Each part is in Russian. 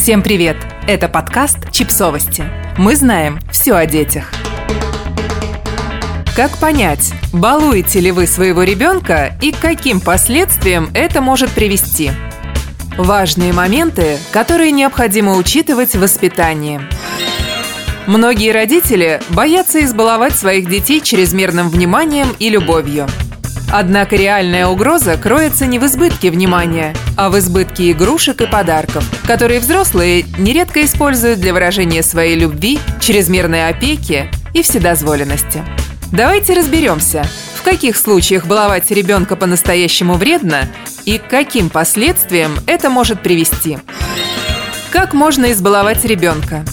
Всем привет! Это подкаст «Чипсовости». Мы знаем все о детях. Как понять, балуете ли вы своего ребенка и к каким последствиям это может привести? Важные моменты, которые необходимо учитывать в воспитании. Многие родители боятся избаловать своих детей чрезмерным вниманием и любовью – Однако реальная угроза кроется не в избытке внимания, а в избытке игрушек и подарков, которые взрослые нередко используют для выражения своей любви, чрезмерной опеки и вседозволенности. Давайте разберемся, в каких случаях баловать ребенка по-настоящему вредно и к каким последствиям это может привести. Как можно избаловать ребенка?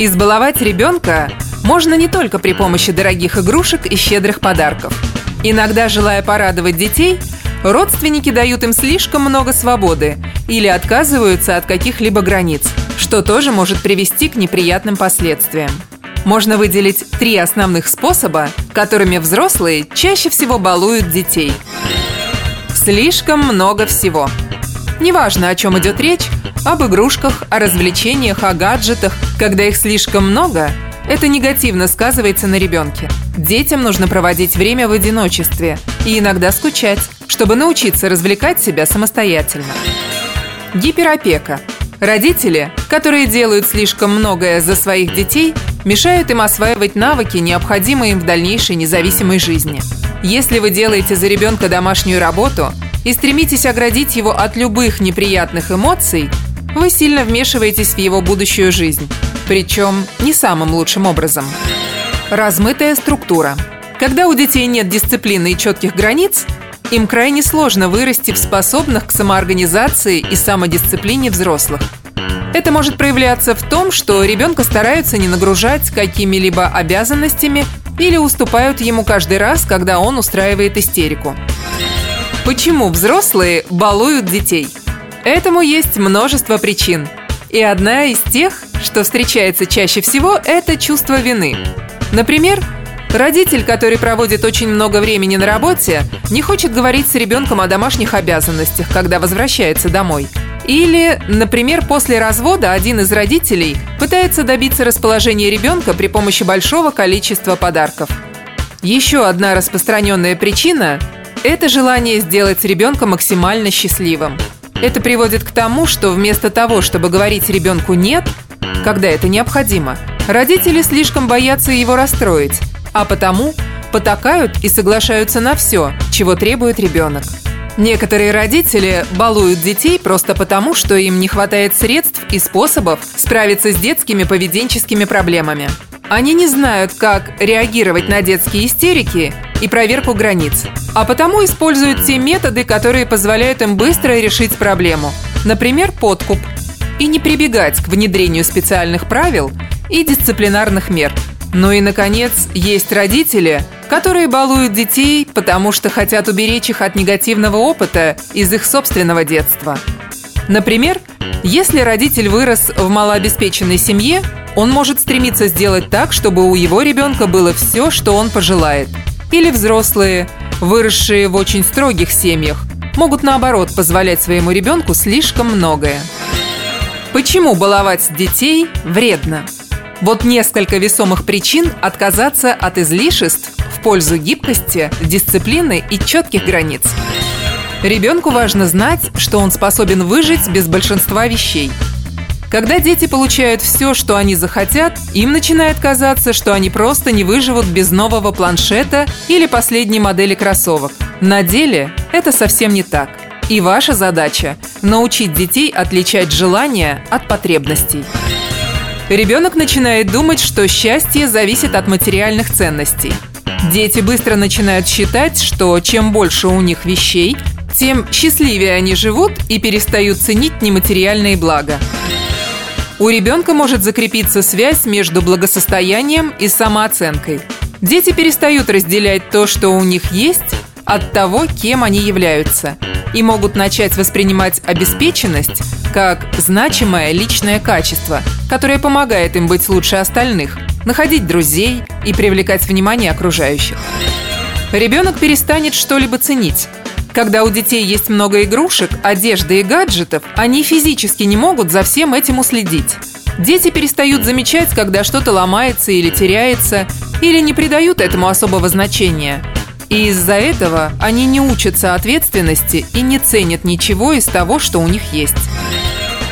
Избаловать ребенка можно не только при помощи дорогих игрушек и щедрых подарков – Иногда, желая порадовать детей, родственники дают им слишком много свободы или отказываются от каких-либо границ, что тоже может привести к неприятным последствиям. Можно выделить три основных способа, которыми взрослые чаще всего балуют детей. Слишком много всего. Неважно, о чем идет речь, об игрушках, о развлечениях, о гаджетах, когда их слишком много – это негативно сказывается на ребенке. Детям нужно проводить время в одиночестве и иногда скучать, чтобы научиться развлекать себя самостоятельно. Гиперопека. Родители, которые делают слишком многое за своих детей, мешают им осваивать навыки, необходимые им в дальнейшей независимой жизни. Если вы делаете за ребенка домашнюю работу и стремитесь оградить его от любых неприятных эмоций, вы сильно вмешиваетесь в его будущую жизнь причем не самым лучшим образом. Размытая структура. Когда у детей нет дисциплины и четких границ, им крайне сложно вырасти в способных к самоорганизации и самодисциплине взрослых. Это может проявляться в том, что ребенка стараются не нагружать какими-либо обязанностями или уступают ему каждый раз, когда он устраивает истерику. Почему взрослые балуют детей? Этому есть множество причин – и одна из тех, что встречается чаще всего, это чувство вины. Например, Родитель, который проводит очень много времени на работе, не хочет говорить с ребенком о домашних обязанностях, когда возвращается домой. Или, например, после развода один из родителей пытается добиться расположения ребенка при помощи большого количества подарков. Еще одна распространенная причина – это желание сделать ребенка максимально счастливым – это приводит к тому, что вместо того, чтобы говорить ребенку «нет», когда это необходимо, родители слишком боятся его расстроить, а потому потакают и соглашаются на все, чего требует ребенок. Некоторые родители балуют детей просто потому, что им не хватает средств и способов справиться с детскими поведенческими проблемами. Они не знают, как реагировать на детские истерики и проверку границ, а потому используют те методы, которые позволяют им быстро решить проблему, например, подкуп, и не прибегать к внедрению специальных правил и дисциплинарных мер. Ну и, наконец, есть родители, которые балуют детей, потому что хотят уберечь их от негативного опыта из их собственного детства. Например, если родитель вырос в малообеспеченной семье, он может стремиться сделать так, чтобы у его ребенка было все, что он пожелает – или взрослые, выросшие в очень строгих семьях, могут наоборот позволять своему ребенку слишком многое. Почему баловать детей вредно? Вот несколько весомых причин отказаться от излишеств в пользу гибкости, дисциплины и четких границ. Ребенку важно знать, что он способен выжить без большинства вещей – когда дети получают все, что они захотят, им начинает казаться, что они просто не выживут без нового планшета или последней модели кроссовок. На деле это совсем не так. И ваша задача – научить детей отличать желания от потребностей. Ребенок начинает думать, что счастье зависит от материальных ценностей. Дети быстро начинают считать, что чем больше у них вещей, тем счастливее они живут и перестают ценить нематериальные блага. У ребенка может закрепиться связь между благосостоянием и самооценкой. Дети перестают разделять то, что у них есть, от того, кем они являются, и могут начать воспринимать обеспеченность как значимое личное качество, которое помогает им быть лучше остальных, находить друзей и привлекать внимание окружающих. Ребенок перестанет что-либо ценить. Когда у детей есть много игрушек, одежды и гаджетов, они физически не могут за всем этим уследить. Дети перестают замечать, когда что-то ломается или теряется, или не придают этому особого значения. И из-за этого они не учатся ответственности и не ценят ничего из того, что у них есть.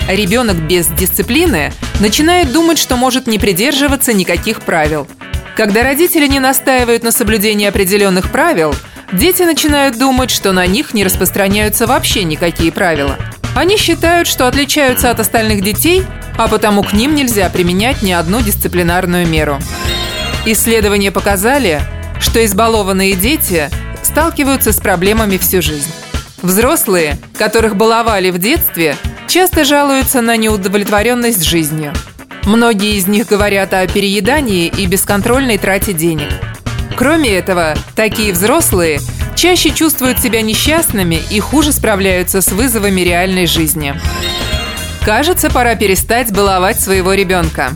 Ребенок без дисциплины начинает думать, что может не придерживаться никаких правил. Когда родители не настаивают на соблюдении определенных правил, дети начинают думать, что на них не распространяются вообще никакие правила. Они считают, что отличаются от остальных детей, а потому к ним нельзя применять ни одну дисциплинарную меру. Исследования показали, что избалованные дети сталкиваются с проблемами всю жизнь. Взрослые, которых баловали в детстве, часто жалуются на неудовлетворенность жизнью. Многие из них говорят о переедании и бесконтрольной трате денег. Кроме этого, такие взрослые чаще чувствуют себя несчастными и хуже справляются с вызовами реальной жизни. Кажется, пора перестать баловать своего ребенка.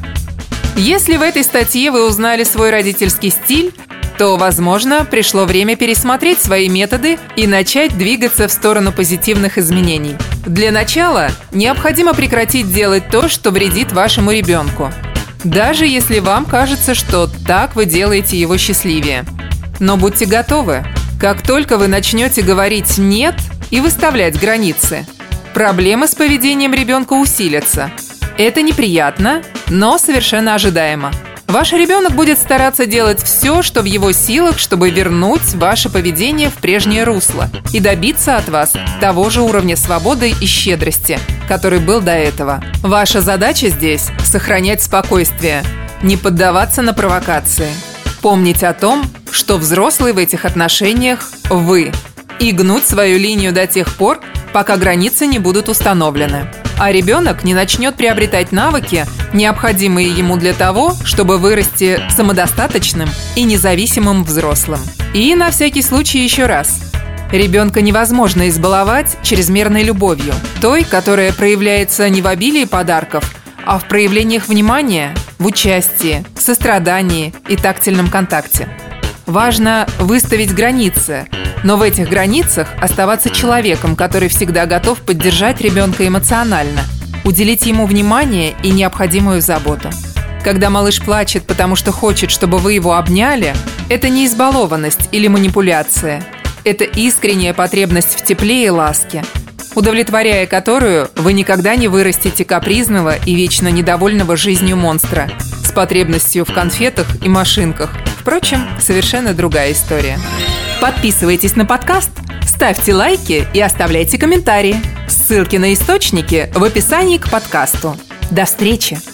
Если в этой статье вы узнали свой родительский стиль, то, возможно, пришло время пересмотреть свои методы и начать двигаться в сторону позитивных изменений. Для начала необходимо прекратить делать то, что вредит вашему ребенку. Даже если вам кажется, что так вы делаете его счастливее. Но будьте готовы. Как только вы начнете говорить «нет» и выставлять границы, проблемы с поведением ребенка усилятся. Это неприятно, но совершенно ожидаемо. Ваш ребенок будет стараться делать все, что в его силах, чтобы вернуть ваше поведение в прежнее русло и добиться от вас того же уровня свободы и щедрости, который был до этого. Ваша задача здесь – сохранять спокойствие, не поддаваться на провокации. Помнить о том, что взрослый в этих отношениях – вы, и гнуть свою линию до тех пор, пока границы не будут установлены а ребенок не начнет приобретать навыки, необходимые ему для того, чтобы вырасти самодостаточным и независимым взрослым. И на всякий случай еще раз. Ребенка невозможно избаловать чрезмерной любовью, той, которая проявляется не в обилии подарков, а в проявлениях внимания, в участии, сострадании и тактильном контакте. Важно выставить границы, но в этих границах оставаться человеком, который всегда готов поддержать ребенка эмоционально, уделить ему внимание и необходимую заботу. Когда малыш плачет, потому что хочет, чтобы вы его обняли, это не избалованность или манипуляция. Это искренняя потребность в тепле и ласке, удовлетворяя которую вы никогда не вырастите капризного и вечно недовольного жизнью монстра с потребностью в конфетах и машинках. Впрочем, совершенно другая история. Подписывайтесь на подкаст, ставьте лайки и оставляйте комментарии. Ссылки на источники в описании к подкасту. До встречи!